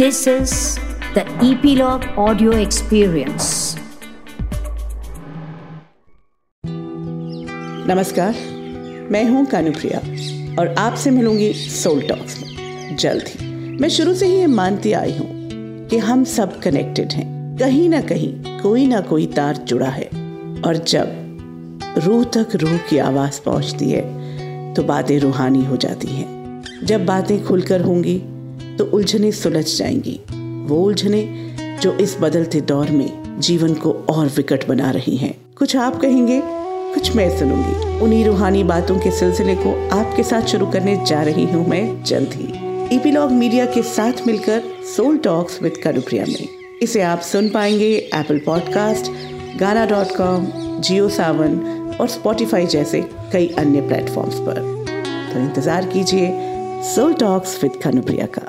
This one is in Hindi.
This is the Epilogue Audio Experience. नमस्कार, मैं हूँ कानुप्रिया और आपसे मिलूँगी सोल टॉक्स में। जल्द ही, मैं शुरू से ही ये मानती आई हूँ कि हम सब कनेक्टेड हैं। कहीं ना कहीं, कोई ना कोई तार जुड़ा है। और जब रूह तक रूह की आवाज़ पहुँचती है तो बातें रूहानी हो जाती हैं। जब बातें खुलकर होंगी तो उलझने सुलझ जाएँगी। वो उलझने जो इस बदलते दौर में जीवन को और विकट बना रही हैं। कुछ आप कहेंगे, कुछ मैं सुनूँगी। उन्हीं रूहानी बातों के सिलसिले को आपके साथ शुरू करने जा रही हूँ मैं जल्द ही। ईपीलॉग मीडिया के साथ मिलकर सोल टॉक्स विद कनुप्रिया में। इसे आप सुन पाएँगे Apple podcast Gaana dot com Jio Saavn और स्पॉटिफाई जैसे कई अन्य प्लेटफॉर्म्स पर। तो इंतज़ार कीजिए सोल टॉक्स विद कनुप्रिया का।